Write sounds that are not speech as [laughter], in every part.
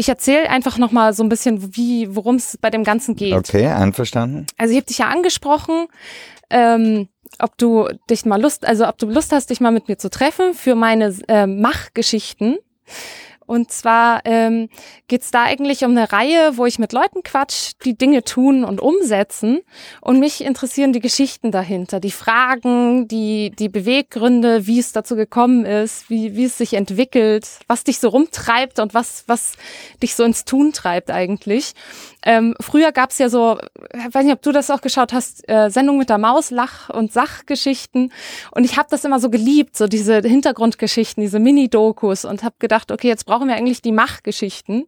ich erzähle einfach nochmal so ein bisschen, wie, worum es bei dem Ganzen geht. Okay, einverstanden. Also ich habe dich ja angesprochen, ähm, ob du dich mal Lust, also ob du Lust hast, dich mal mit mir zu treffen für meine äh, Machgeschichten. Und zwar ähm, geht da eigentlich um eine Reihe, wo ich mit Leuten quatsch, die Dinge tun und umsetzen. Und mich interessieren die Geschichten dahinter, die Fragen, die, die Beweggründe, wie es dazu gekommen ist, wie, wie es sich entwickelt, was dich so rumtreibt und was, was dich so ins Tun treibt eigentlich. Ähm, früher gab's ja so, ich weiß nicht, ob du das auch geschaut hast, äh, Sendung mit der Maus, Lach- und Sachgeschichten. Und ich habe das immer so geliebt, so diese Hintergrundgeschichten, diese Mini-Dokus und habe gedacht, okay, jetzt brauchen wir eigentlich die Machgeschichten.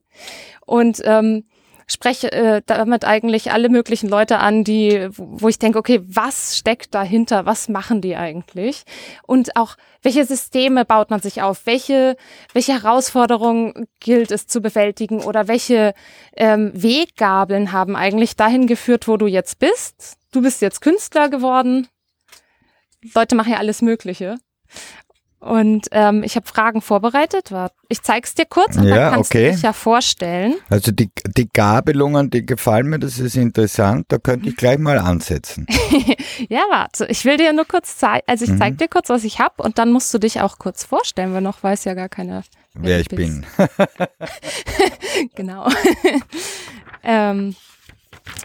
Und ähm, spreche äh, damit eigentlich alle möglichen Leute an, die, wo ich denke, okay, was steckt dahinter? Was machen die eigentlich? Und auch, welche Systeme baut man sich auf? Welche, welche Herausforderungen gilt es zu bewältigen? Oder welche ähm, Weggabeln haben eigentlich dahin geführt, wo du jetzt bist? Du bist jetzt Künstler geworden. Leute machen ja alles Mögliche. Und ähm, ich habe Fragen vorbereitet. Ich zeig's dir kurz und Ja, dann kannst okay. du dich ja vorstellen. Also die, die Gabelungen, die gefallen mir, das ist interessant. Da könnte ich gleich mal ansetzen. [laughs] Ja, warte. Ich will dir nur kurz zeigen. Also ich Mhm. zeig dir kurz, was ich habe und dann musst du dich auch kurz vorstellen, weil noch weiß ja gar keiner, Wer ich bin. [laughs] Genau. [laughs] ähm,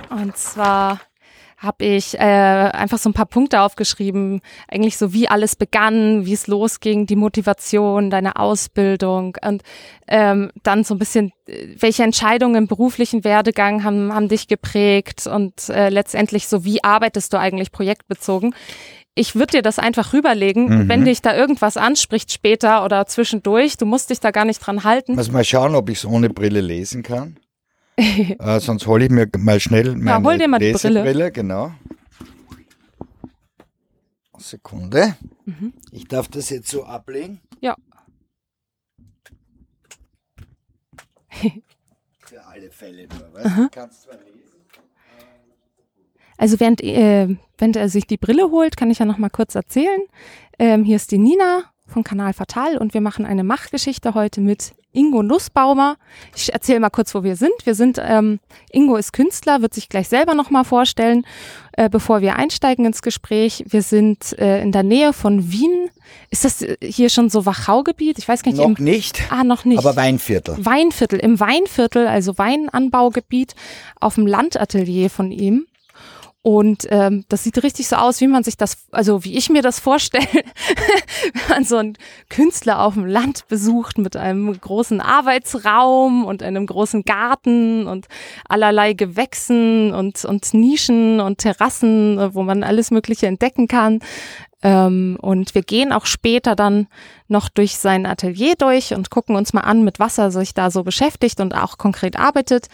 und zwar habe ich äh, einfach so ein paar Punkte aufgeschrieben, eigentlich so wie alles begann, wie es losging, die Motivation, deine Ausbildung und ähm, dann so ein bisschen, äh, welche Entscheidungen im beruflichen Werdegang haben, haben dich geprägt und äh, letztendlich so, wie arbeitest du eigentlich projektbezogen. Ich würde dir das einfach rüberlegen, Mhm. wenn dich da irgendwas anspricht später oder zwischendurch, du musst dich da gar nicht dran halten. Muss mal schauen, ob ich es ohne Brille lesen kann. [laughs] äh, sonst hole ich mir mal schnell meine hol dir mal die Brille. Lesebrille, genau. Sekunde. Mhm. Ich darf das jetzt so ablegen. Ja. [laughs] Für alle Fälle nur, weißt du? Kannst zwar lesen. Also während, äh, während er sich die Brille holt, kann ich ja noch mal kurz erzählen. Ähm, hier ist die Nina von Kanal Fatal und wir machen eine Machgeschichte heute mit Ingo Nussbaumer. Ich erzähle mal kurz, wo wir sind. Wir sind, ähm, Ingo ist Künstler, wird sich gleich selber noch mal vorstellen, äh, bevor wir einsteigen ins Gespräch. Wir sind äh, in der Nähe von Wien. Ist das äh, hier schon so Wachaugebiet? Ich weiß gar nicht. Noch im, nicht, ah, noch nicht. aber Weinviertel. Weinviertel, im Weinviertel, also Weinanbaugebiit, auf dem Landatelier von ihm. Und ähm, das sieht richtig so aus, wie man sich das, also wie ich mir das vorstelle, [laughs] wenn man so einen Künstler auf dem Land besucht mit einem großen Arbeitsraum und einem großen Garten und allerlei Gewächsen und, und Nischen und Terrassen, wo man alles Mögliche entdecken kann. Ähm, und wir gehen auch später dann noch durch sein Atelier durch und gucken uns mal an, mit was er sich da so beschäftigt und auch konkret arbeitet.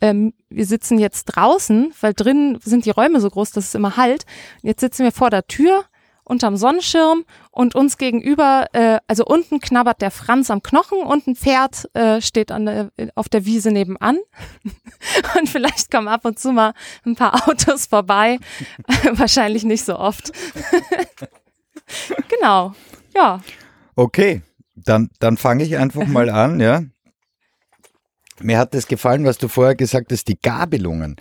Ähm, wir sitzen jetzt draußen, weil drin sind die Räume so groß, dass es immer halt. Jetzt sitzen wir vor der Tür unterm Sonnenschirm und uns gegenüber, äh, also unten knabbert der Franz am Knochen und ein Pferd äh, steht an der, auf der Wiese nebenan. [laughs] und vielleicht kommen ab und zu mal ein paar Autos vorbei. [laughs] Wahrscheinlich nicht so oft. [laughs] genau. Ja. Okay, dann, dann fange ich einfach mal an, ja. Mir hat es gefallen, was du vorher gesagt hast, die Gabelungen.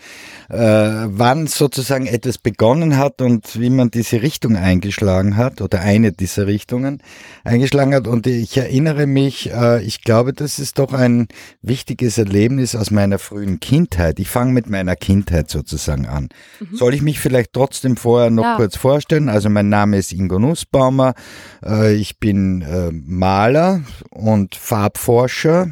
Äh, wann sozusagen etwas begonnen hat und wie man diese Richtung eingeschlagen hat oder eine dieser Richtungen eingeschlagen hat. Und ich erinnere mich, äh, ich glaube, das ist doch ein wichtiges Erlebnis aus meiner frühen Kindheit. Ich fange mit meiner Kindheit sozusagen an. Soll ich mich vielleicht trotzdem vorher noch Ja. kurz vorstellen? Also mein Name ist Ingo Nussbaumer. Äh, ich bin äh, Maler und Farbforscher.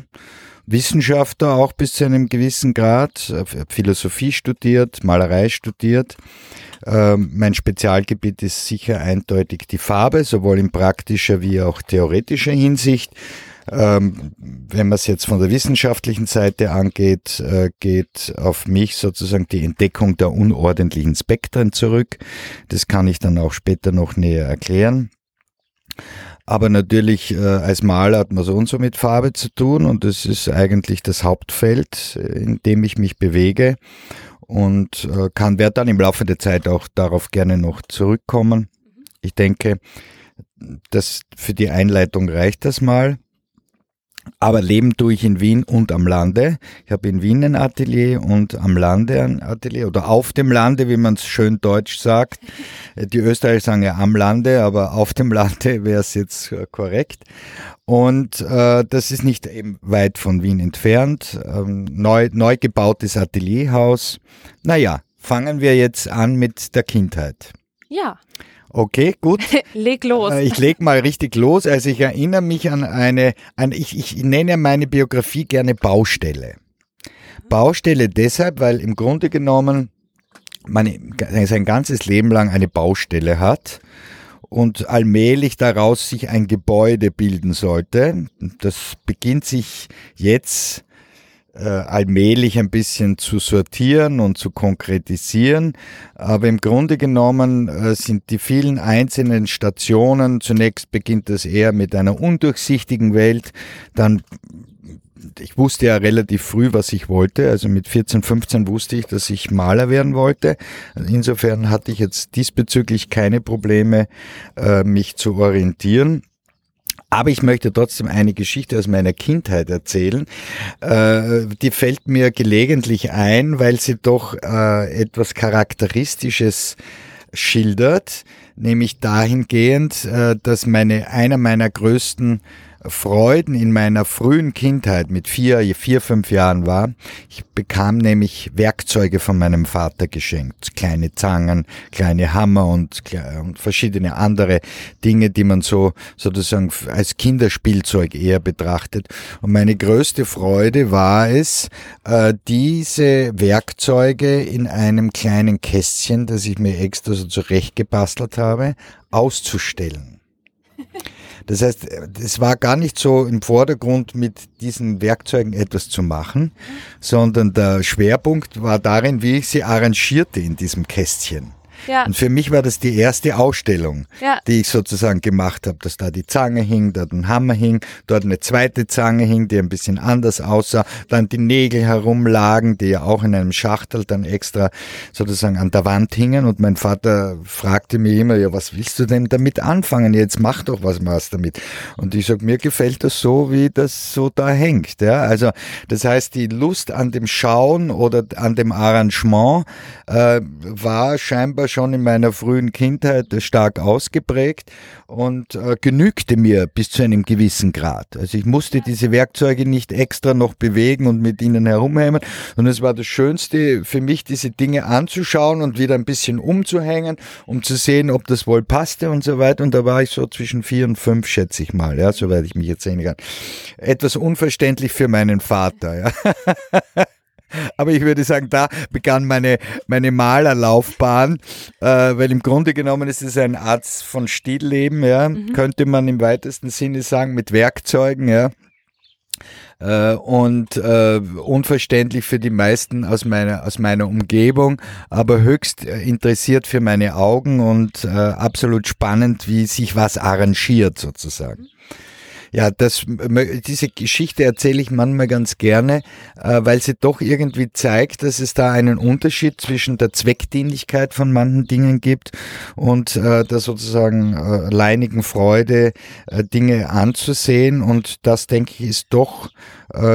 Wissenschaftler auch bis zu einem gewissen Grad, äh, Philosophie studiert, Malerei studiert. Ähm, mein Spezialgebiet ist sicher eindeutig die Farbe, sowohl in praktischer wie auch theoretischer Hinsicht. Ähm, wenn man es jetzt von der wissenschaftlichen Seite angeht, äh, geht auf mich sozusagen die Entdeckung der unordentlichen Spektren zurück. Das kann ich dann auch später noch näher erklären. Aber natürlich äh, als Maler hat man so und so mit Farbe zu tun und das ist eigentlich das Hauptfeld, in dem ich mich bewege und äh, kann werde dann im Laufe der Zeit auch darauf gerne noch zurückkommen. Ich denke, das für die Einleitung reicht das mal. Aber leben tue ich in Wien und am Lande. Ich habe in Wien ein Atelier und am Lande ein Atelier oder auf dem Lande, wie man es schön deutsch sagt. Die Österreicher sagen ja am Lande, aber auf dem Lande [laughs] wäre es jetzt korrekt. Und äh, das ist nicht eben weit von Wien entfernt. Ähm, neu, neu gebautes Atelierhaus. Naja, fangen wir jetzt an mit der Kindheit. Ja. Okay, gut. [laughs] leg los. Äh, ich leg mal richtig los. Also ich erinnere mich an eine, an, ich, ich nenne meine Biografie gerne Baustelle. Baustelle deshalb, weil im Grunde genommen man sein ganzes Leben lang eine Baustelle hat und allmählich daraus sich ein Gebäude bilden sollte. Das beginnt sich jetzt äh, allmählich ein bisschen zu sortieren und zu konkretisieren. Aber im Grunde genommen äh, sind die vielen einzelnen Stationen, zunächst beginnt das eher mit einer undurchsichtigen Welt, dann ich wusste ja relativ früh, was ich wollte. Also mit 14, 15 wusste ich, dass ich Maler werden wollte. Insofern hatte ich jetzt diesbezüglich keine Probleme, äh, mich zu orientieren. Aber ich möchte trotzdem eine Geschichte aus meiner Kindheit erzählen. Äh, die fällt mir gelegentlich ein, weil sie doch äh, etwas Charakteristisches schildert, nämlich dahingehend, äh, dass meine, einer meiner größten Freuden in meiner frühen Kindheit mit vier, vier, fünf Jahren war. Ich bekam nämlich Werkzeuge von meinem Vater geschenkt. Kleine Zangen, kleine Hammer und, und verschiedene andere Dinge, die man so sozusagen als Kinderspielzeug eher betrachtet. Und meine größte Freude war es, äh, diese Werkzeuge in einem kleinen Kästchen, das ich mir extra so zurechtgebastelt habe, auszustellen. Das heißt, es war gar nicht so im Vordergrund, mit diesen Werkzeugen etwas zu machen, sondern der Schwerpunkt war darin, wie ich sie arrangierte in diesem Kästchen. Ja. Und für mich war das die erste Ausstellung, ja. die ich sozusagen gemacht habe, dass da die Zange hing, dort ein Hammer hing, dort eine zweite Zange hing, die ein bisschen anders aussah, dann die Nägel herumlagen, die ja auch in einem Schachtel dann extra sozusagen an der Wand hingen und mein Vater fragte mir immer, ja, was willst du denn damit anfangen? Jetzt mach doch was was damit. Und ich sag, mir gefällt das so, wie das so da hängt. Ja? Also das heißt, die Lust an dem Schauen oder an dem Arrangement äh, war scheinbar schon in meiner frühen Kindheit stark ausgeprägt und äh, genügte mir bis zu einem gewissen Grad. Also ich musste diese Werkzeuge nicht extra noch bewegen und mit ihnen herumhämmern, sondern es war das Schönste für mich, diese Dinge anzuschauen und wieder ein bisschen umzuhängen, um zu sehen, ob das wohl passte und so weiter. Und da war ich so zwischen vier und fünf, schätze ich mal, ja, soweit ich mich jetzt sehen kann. Etwas unverständlich für meinen Vater, ja. [laughs] Aber ich würde sagen, da begann meine, meine Malerlaufbahn, äh, weil im Grunde genommen ist es ein Art von Stillleben, ja, mhm. könnte man im weitesten Sinne sagen, mit Werkzeugen, ja. Äh, und äh, unverständlich für die meisten aus meiner, aus meiner Umgebung, aber höchst äh, interessiert für meine Augen und äh, absolut spannend, wie sich was arrangiert sozusagen. Mhm. Ja, das, diese Geschichte erzähle ich manchmal ganz gerne, äh, weil sie doch irgendwie zeigt, dass es da einen Unterschied zwischen der Zweckdienlichkeit von manchen Dingen gibt und äh, der sozusagen äh, leinigen Freude, Dinge anzusehen. Und das, denke ich, ist doch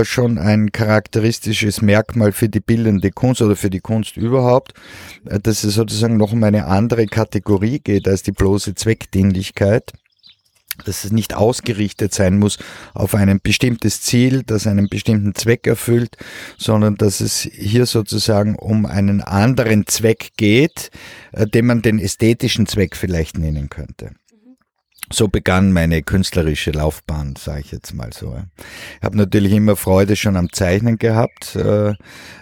schon ein charakteristisches Merkmal für die bildende Kunst oder für die Kunst überhaupt, dass es sozusagen noch um eine andere Kategorie geht als die bloße Zweckdienlichkeit dass es nicht ausgerichtet sein muss auf ein bestimmtes Ziel, das einen bestimmten Zweck erfüllt, sondern dass es hier sozusagen um einen anderen Zweck geht, äh, den man den ästhetischen Zweck vielleicht nennen könnte. So begann meine künstlerische Laufbahn, sage ich jetzt mal so. Ich habe natürlich immer Freude schon am Zeichnen gehabt. Äh,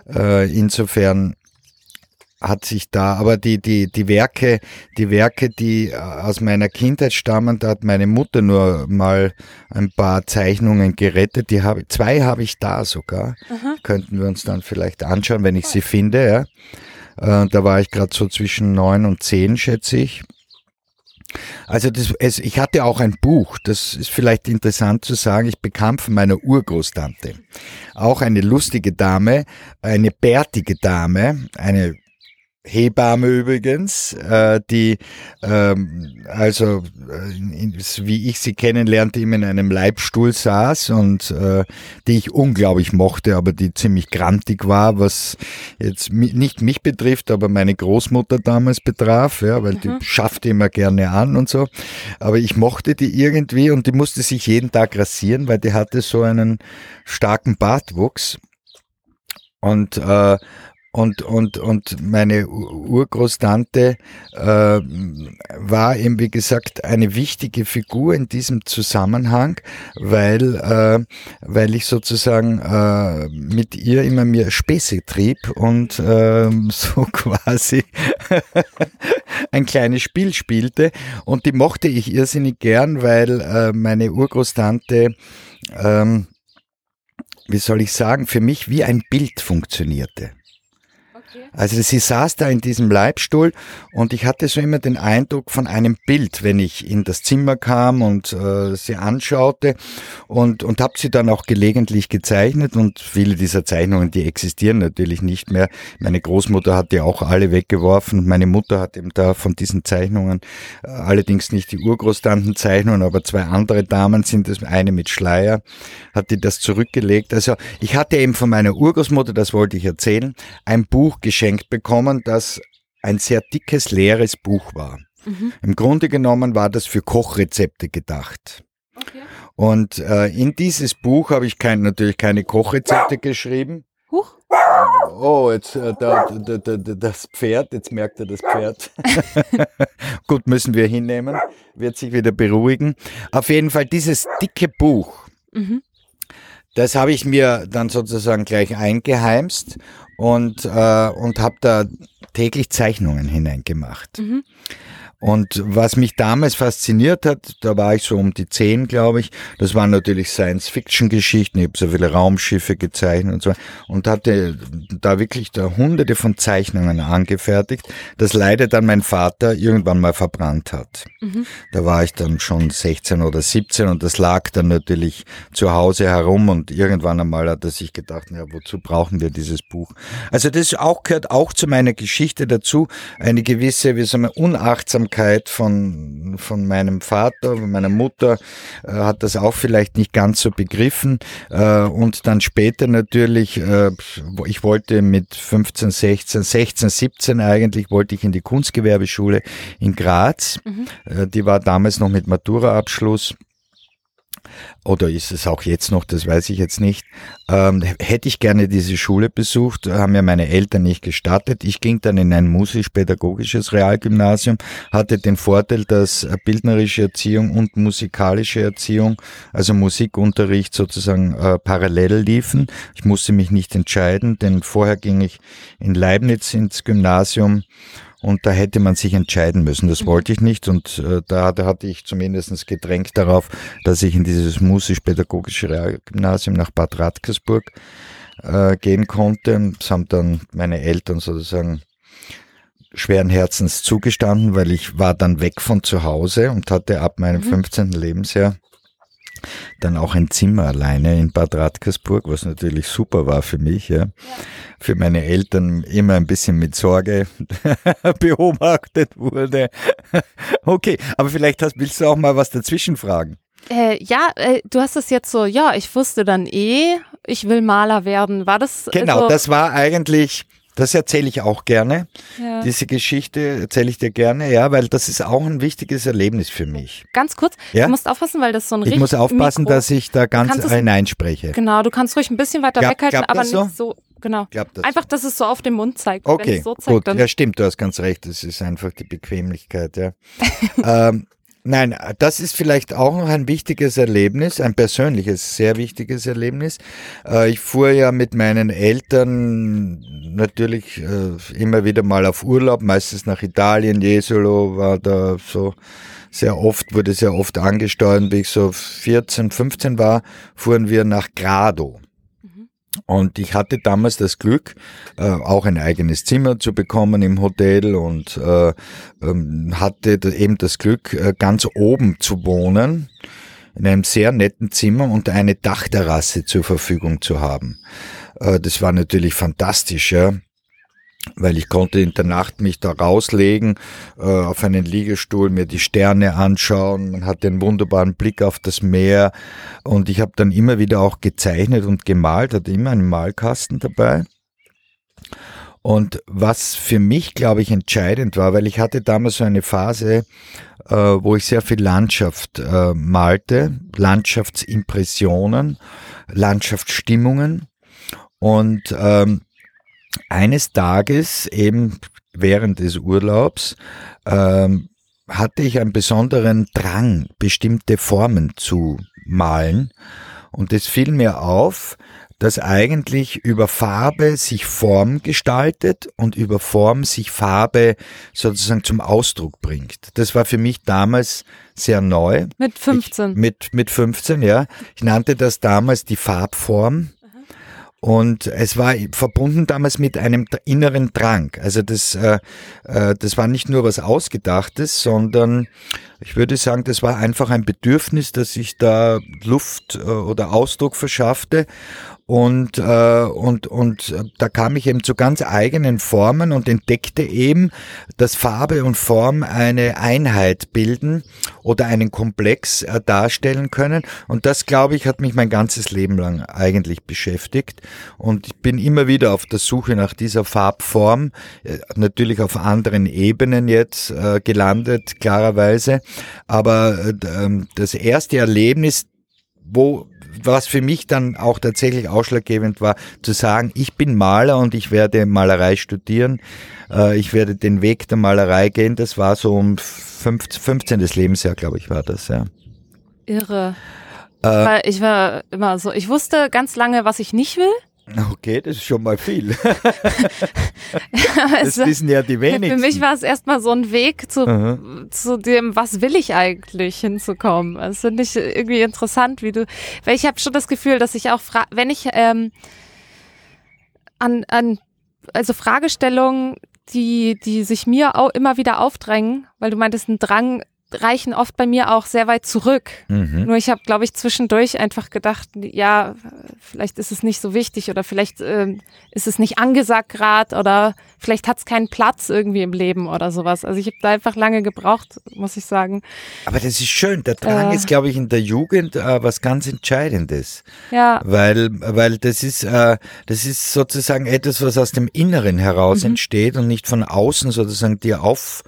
äh, insofern hat sich da, aber die, die, die Werke, die Werke, die äh, aus meiner Kindheit stammen, da hat meine Mutter nur mal ein paar Zeichnungen gerettet. Die habe, zwei habe ich da sogar. Aha. Könnten wir uns dann vielleicht anschauen, wenn ich sie finde, ja. Äh, da war ich gerade so zwischen neun und zehn, schätze ich. Also das, es, ich hatte auch ein Buch, das ist vielleicht interessant zu sagen, ich bekam von meiner Urgroßtante auch eine lustige Dame, eine bärtige Dame, eine Hebamme übrigens, äh, die ähm, also äh, wie ich sie kennenlernte, immer in einem Leibstuhl saß und äh, die ich unglaublich mochte, aber die ziemlich grantig war, was jetzt nicht mich betrifft, aber meine Großmutter damals betraf, ja, weil mhm. die schaffte immer gerne an und so. Aber ich mochte die irgendwie und die musste sich jeden Tag rasieren, weil die hatte so einen starken Bartwuchs. Und äh, und, und, und meine Urgroßtante äh, war eben, wie gesagt, eine wichtige Figur in diesem Zusammenhang, weil, äh, weil ich sozusagen äh, mit ihr immer mehr Späße trieb und äh, [laughs] so quasi [laughs] ein kleines Spiel spielte. Und die mochte ich irrsinnig gern, weil äh, meine Urgroßtante ähm, wie soll ich sagen, für mich wie ein Bild funktionierte. you. Also sie saß da in diesem Leibstuhl und ich hatte so immer den Eindruck von einem Bild, wenn ich in das Zimmer kam und äh, sie anschaute und, und habe sie dann auch gelegentlich gezeichnet und viele dieser Zeichnungen, die existieren natürlich nicht mehr. Meine Großmutter hat die auch alle weggeworfen. Meine Mutter hat eben da von diesen Zeichnungen, äh, allerdings nicht die Urgroßtantenzeichnungen, aber zwei andere Damen sind es, eine mit Schleier, hat die das zurückgelegt. Also ich hatte eben von meiner Urgroßmutter, das wollte ich erzählen, ein Buch geschenkt bekommen, das ein sehr dickes, leeres Buch war. Mhm. Im Grunde genommen war das für Kochrezepte gedacht. Okay. Und äh, in dieses Buch habe ich kein, natürlich keine Kochrezepte geschrieben. Huch. Oh, jetzt äh, da, da, da, das Pferd, jetzt merkt er das Pferd. [laughs] Gut, müssen wir hinnehmen, wird sich wieder beruhigen. Auf jeden Fall dieses dicke Buch, mhm. das habe ich mir dann sozusagen gleich eingeheimst und, äh, und habe da täglich Zeichnungen hineingemacht. Mhm. Und was mich damals fasziniert hat, da war ich so um die zehn, glaube ich, das waren natürlich Science-Fiction-Geschichten, ich habe so viele Raumschiffe gezeichnet und so, und hatte da wirklich da hunderte von Zeichnungen angefertigt, das leider dann mein Vater irgendwann mal verbrannt hat. Mhm. Da war ich dann schon 16 oder 17 und das lag dann natürlich zu Hause herum und irgendwann einmal hat er sich gedacht, ja, wozu brauchen wir dieses Buch? Also das auch, gehört auch zu meiner Geschichte dazu, eine gewisse, wie soll man, Unachtsam Achtsamkeit von, von meinem Vater, von meiner Mutter, äh, hat das auch vielleicht nicht ganz so begriffen. Äh, und dann später natürlich, äh, ich wollte mit 15, 16, 16, 17 eigentlich, wollte ich in die Kunstgewerbeschule in Graz. Mhm. Äh, die war damals noch mit Maturaabschluss oder ist es auch jetzt noch, das weiß ich jetzt nicht. Ähm, hätte ich gerne diese Schule besucht, haben mir meine Eltern nicht gestattet. Ich ging dann in ein musisch-pädagogisches Realgymnasium, hatte den Vorteil, dass bildnerische Erziehung und musikalische Erziehung, also Musikunterricht sozusagen äh, parallel liefen. Ich musste mich nicht entscheiden, denn vorher ging ich in Leibniz ins Gymnasium und da hätte man sich entscheiden müssen. Das mhm. wollte ich nicht. Und äh, da, da hatte ich zumindest gedrängt darauf, dass ich in dieses musisch-pädagogische Realgymnasium nach Bad Radkersburg äh, gehen konnte. Das haben dann meine Eltern sozusagen schweren Herzens zugestanden, weil ich war dann weg von zu Hause und hatte ab meinem mhm. 15. Lebensjahr dann auch ein Zimmer alleine in Bad Radkersburg, was natürlich super war für mich, ja. ja. Für meine Eltern immer ein bisschen mit Sorge [laughs] beobachtet wurde. [laughs] okay, aber vielleicht hast, willst du auch mal was dazwischen fragen? Äh, ja, äh, du hast es jetzt so, ja, ich wusste dann eh, ich will Maler werden. War das? Genau, so? das war eigentlich das erzähle ich auch gerne. Ja. Diese Geschichte erzähle ich dir gerne, ja, weil das ist auch ein wichtiges Erlebnis für mich. Ganz kurz, ja? du musst aufpassen, weil das so ein Ich muss aufpassen, Mikro. dass ich da ganz hineinspreche. Genau, du kannst ruhig ein bisschen weiter Glaub, weghalten, aber so? nicht so. Genau. Das einfach, dass es so auf den Mund zeigt. Okay, so zeigt, gut. Ja, stimmt, du hast ganz recht. Das ist einfach die Bequemlichkeit, ja. [laughs] ähm, Nein, das ist vielleicht auch noch ein wichtiges Erlebnis, ein persönliches, sehr wichtiges Erlebnis. Äh, ich fuhr ja mit meinen Eltern natürlich äh, immer wieder mal auf Urlaub, meistens nach Italien. Jesolo war da so sehr oft, wurde sehr oft angesteuert. Wie ich so 14, 15 war, fuhren wir nach Grado. Und ich hatte damals das Glück, äh, auch ein eigenes Zimmer zu bekommen im Hotel und äh, ähm, hatte eben das Glück, äh, ganz oben zu wohnen, in einem sehr netten Zimmer und eine Dachterrasse zur Verfügung zu haben. Das war natürlich fantastisch, ja. Weil ich konnte in der Nacht mich da rauslegen, äh, auf einen Liegestuhl, mir die Sterne anschauen, man hatte einen wunderbaren Blick auf das Meer und ich habe dann immer wieder auch gezeichnet und gemalt, hatte immer einen Malkasten dabei. Und was für mich, glaube ich, entscheidend war, weil ich hatte damals so eine Phase, äh, wo ich sehr viel Landschaft äh, malte, Landschaftsimpressionen, Landschaftsstimmungen. Und ähm, eines Tages, eben während des Urlaubs, ähm, hatte ich einen besonderen Drang, bestimmte Formen zu malen. Und es fiel mir auf, dass eigentlich über Farbe sich Form gestaltet und über Form sich Farbe sozusagen zum Ausdruck bringt. Das war für mich damals sehr neu. Mit 15. Ich, mit, mit 15, ja. Ich nannte das damals die Farbform. Und es war verbunden damals mit einem inneren Drang. Also das, äh, äh, das war nicht nur was Ausgedachtes, sondern ich würde sagen, das war einfach ein Bedürfnis, dass ich da Luft äh, oder Ausdruck verschaffte. Und, äh, und, und da kam ich eben zu ganz eigenen Formen und entdeckte eben, dass Farbe und Form eine Einheit bilden oder einen Komplex äh, darstellen können. Und das, glaube ich, hat mich mein ganzes Leben lang eigentlich beschäftigt. Und ich bin immer wieder auf der Suche nach dieser Farbform, äh, natürlich auf anderen Ebenen jetzt äh, gelandet, klarerweise. Aber äh, ähm, das erste Erlebnis, wo was für mich dann auch tatsächlich ausschlaggebend war, zu sagen, ich bin Maler und ich werde Malerei studieren. Äh, ich werde den Weg der Malerei gehen. Das war so um 15. Lebensjahr, glaube ich, war das, ja. Irre. Äh, Weil ich war immer so, ich wusste ganz lange, was ich nicht will. Okay, das ist schon mal viel. [laughs] das wissen ja die wenigsten. Für mich war es erstmal so ein Weg zu, zu dem, was will ich eigentlich hinzukommen. Das finde ich irgendwie interessant, wie du, weil ich habe schon das Gefühl, dass ich auch, wenn ich ähm, an, an, also Fragestellungen, die, die sich mir auch immer wieder aufdrängen, weil du meintest, ein Drang reichen oft bei mir auch sehr weit zurück. Mhm. Nur ich habe, glaube ich, zwischendurch einfach gedacht, ja, vielleicht ist es nicht so wichtig oder vielleicht äh, ist es nicht angesagt gerade oder vielleicht hat es keinen Platz irgendwie im Leben oder sowas. Also ich habe da einfach lange gebraucht, muss ich sagen. Aber das ist schön. Der Drang äh, ist, glaube ich, in der Jugend äh, was ganz Entscheidendes. Ja. Weil, weil das ist, äh, das ist sozusagen etwas, was aus dem Inneren heraus mhm. entsteht und nicht von außen sozusagen dir auf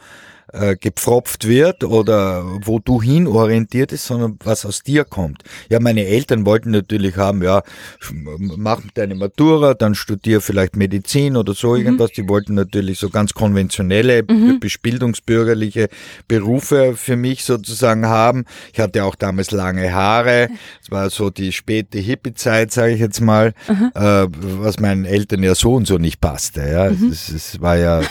äh, gepfropft wird oder wo du hin orientiert ist, sondern was aus dir kommt. Ja, meine Eltern wollten natürlich haben, ja, mach deine Matura, dann studier vielleicht Medizin oder so mhm. irgendwas. Die wollten natürlich so ganz konventionelle, mhm. bildungsbürgerliche Berufe für mich sozusagen haben. Ich hatte auch damals lange Haare. Es war so die späte Hippie-Zeit, sage ich jetzt mal, mhm. äh, was meinen Eltern ja so und so nicht passte. Ja, mhm. es, es war ja [laughs]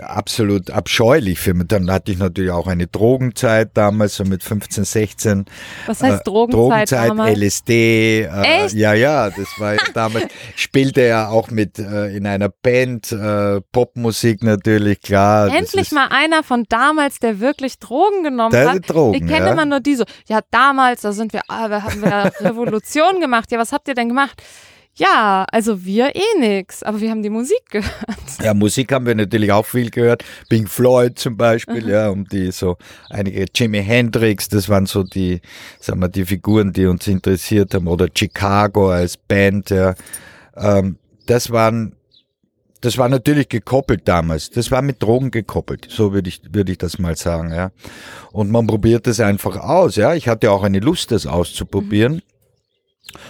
absolut abscheulich für mich. Dann hatte ich natürlich auch eine Drogenzeit damals, so mit 15, 16. Was heißt äh, Drogenzeit? Drogenzeit, damals? LSD. Äh, Echt? Ja, ja, das war ja damals. [laughs] spielte ja auch mit äh, in einer Band, äh, Popmusik natürlich, klar. Endlich mal einer von damals, der wirklich Drogen genommen der hat. Drogen, ich kenne ja. immer nur die so, ja, damals, da sind wir, ah, da haben wir [laughs] Revolution gemacht. Ja, was habt ihr denn gemacht? Ja, also wir eh nix, aber wir haben die Musik gehört. Ja, Musik haben wir natürlich auch viel gehört. Pink Floyd zum Beispiel, mhm. ja, um die so einige Jimi Hendrix, das waren so die, sagen wir, die Figuren, die uns interessiert haben, oder Chicago als Band, ja. Ähm, das waren das war natürlich gekoppelt damals. Das war mit Drogen gekoppelt. So würde ich, würde ich das mal sagen, ja. Und man probiert das einfach aus, ja. Ich hatte auch eine Lust, das auszuprobieren. Mhm.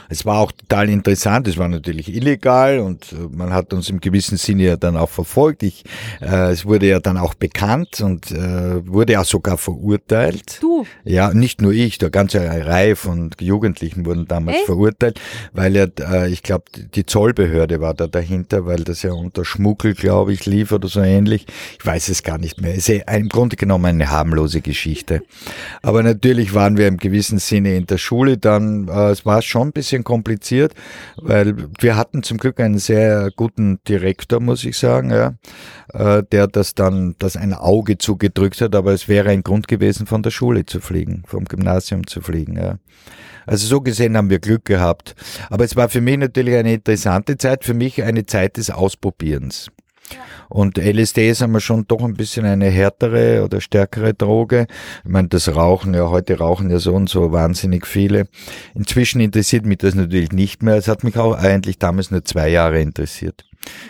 Es war auch total interessant, es war natürlich illegal und äh, man hat uns im gewissen Sinne ja dann auch verfolgt. Ich, äh, es wurde ja dann auch bekannt und äh, wurde ja sogar verurteilt. Du? Ja, nicht nur ich, der ganze Reihe von Jugendlichen wurden damals Echt? verurteilt, weil ja, äh, ich glaube, die Zollbehörde war da dahinter, weil das ja unter Schmuggel, glaube ich, lief oder so ähnlich. Ich weiß es gar nicht mehr. Es ist im Grunde genommen eine harmlose Geschichte. Aber natürlich waren wir im gewissen Sinne in der Schule dann, äh, es war schon bisschen kompliziert, weil wir hatten zum Glück einen sehr guten Direktor, muss ich sagen, ja, äh, der das dann, das ein Auge zugedrückt hat, aber es wäre ein Grund gewesen, von der Schule zu fliegen, vom Gymnasium zu fliegen, ja. Also so gesehen haben wir Glück gehabt. Aber es war für mich natürlich eine interessante Zeit, für mich eine Zeit des Ausprobierens. Und LSD ist einmal schon doch ein bisschen eine härtere oder stärkere Droge. Ich meine, das Rauchen, ja, heute rauchen ja so und so wahnsinnig viele. Inzwischen interessiert mich das natürlich nicht mehr. Es hat mich auch eigentlich damals nur zwei Jahre interessiert.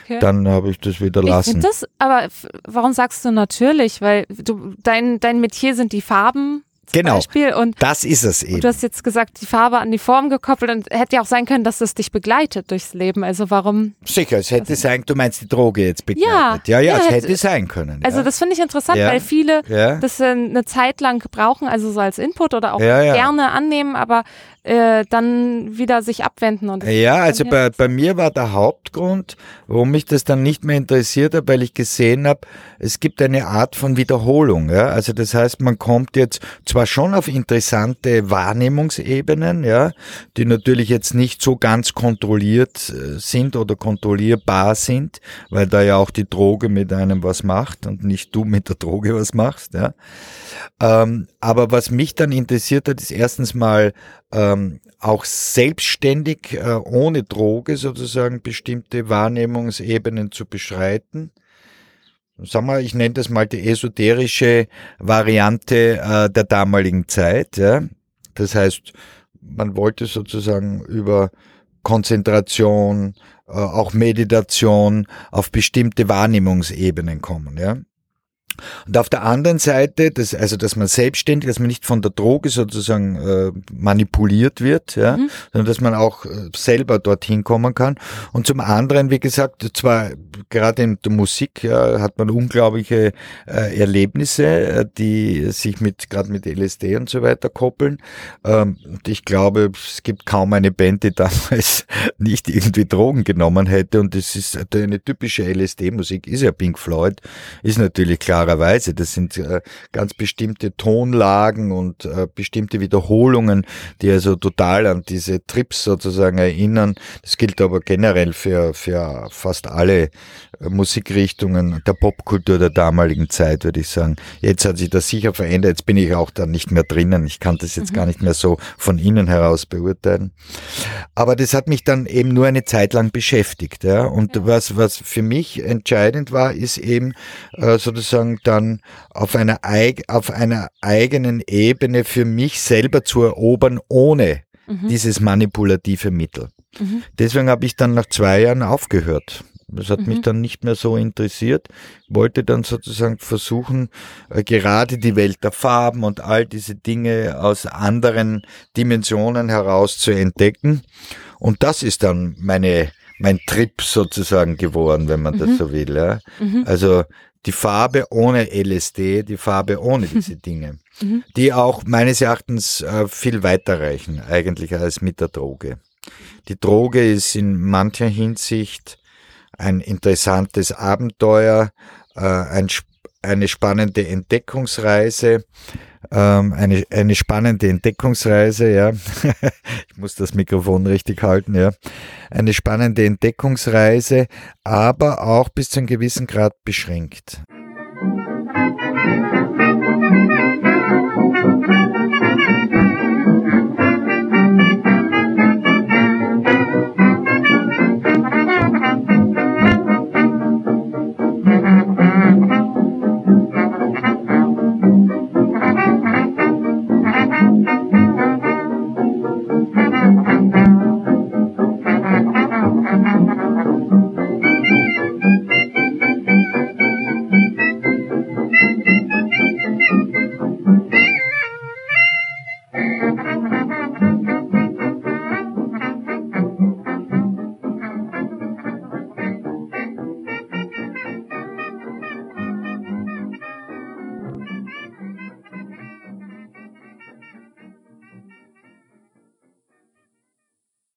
Okay. Dann habe ich das wieder lassen. Ich das, aber warum sagst du natürlich? Weil du, dein, dein Metier sind die Farben genau, Beispiel. Und das ist es eben. Du hast jetzt gesagt, die Farbe an die Form gekoppelt und hätte ja auch sein können, dass es dich begleitet durchs Leben. Also warum? Sicher, es hätte also, sein, du meinst die Droge jetzt begleitet. Ja, ja, ja, ja es hätte, hätte sein können. Also ja. das finde ich interessant, weil viele das eine Zeit lang brauchen, also so als Input oder auch gerne annehmen, aber äh, dann wieder sich abwenden. Und ja, also bei, bei mir war der Hauptgrund, warum mich das dann nicht mehr interessiert hat, weil ich gesehen habe, es gibt eine Art von Wiederholung. Ja? Also das heißt, man kommt jetzt zwar schon auf interessante Wahrnehmungsebenen, ja, die natürlich jetzt nicht so ganz kontrolliert äh, sind oder kontrollierbar sind, weil da ja auch die Droge mit einem was macht und nicht du mit der Droge was machst. Ja. Ähm, aber was mich dann interessiert hat, ist erstens mal ähm, auch selbstständig, äh, ohne Droge sozusagen, bestimmte Wahrnehmungsebenen zu beschreiten. Sagen wir, ich nenne das mal die esoterische Variante äh, der damaligen Zeit. Ja? Das heißt, man wollte sozusagen über Konzentration, äh, auch Meditation auf bestimmte Wahrnehmungsebenen kommen. Ja? Und auf der anderen Seite, dass, also dass man selbstständig, dass man nicht von der Droge sozusagen äh, manipuliert wird, ja, mhm. sondern dass man auch äh, selber dorthin kommen kann. Und zum anderen, wie gesagt, zwar gerade in der Musik ja, hat man unglaubliche äh, Erlebnisse, äh, die sich mit gerade mit LSD und so weiter koppeln. Ähm, und ich glaube, es gibt kaum eine Band, die [laughs] damals nicht irgendwie Drogen genommen hätte. Und es ist eine typische LSD-Musik, ist ja Pink Floyd, ist natürlich klar klarerweise. Das sind äh, ganz bestimmte Tonlagen und äh, bestimmte Wiederholungen, die also total an diese Trips sozusagen erinnern. Das gilt aber generell für, für fast alle äh, Musikrichtungen der Popkultur der damaligen Zeit, würde ich sagen. Jetzt hat sich das sicher verändert. Jetzt bin ich auch da nicht mehr drinnen. Ich kann das jetzt mhm. gar nicht mehr so von innen heraus beurteilen. Aber das hat mich dann eben nur eine Zeit lang beschäftigt. Ja. Und ja. was, was für mich entscheidend war, ist eben äh, sozusagen dann auf einer, auf einer eigenen Ebene für mich selber zu erobern, ohne mhm. dieses manipulative Mittel. Mhm. Deswegen habe ich dann nach zwei Jahren aufgehört. Das hat mhm. mich dann nicht mehr so interessiert. Wollte dann sozusagen versuchen, äh, gerade die Welt der Farben und all diese Dinge aus anderen Dimensionen heraus zu entdecken. Und das ist dann meine, mein Trip sozusagen geworden, wenn man mhm. das so will. Ja. Mhm. Also die Farbe ohne LSD, die Farbe ohne diese Dinge, mhm. die auch meines Erachtens äh, viel weiter reichen eigentlich als mit der Droge. Die Droge ist in mancher Hinsicht ein interessantes Abenteuer, äh, ein, eine spannende Entdeckungsreise, ähm, eine, eine spannende Entdeckungsreise, ja. [laughs] ich muss das Mikrofon richtig halten, ja. Eine spannende Entdeckungsreise, aber auch bis zu einem gewissen Grad beschränkt.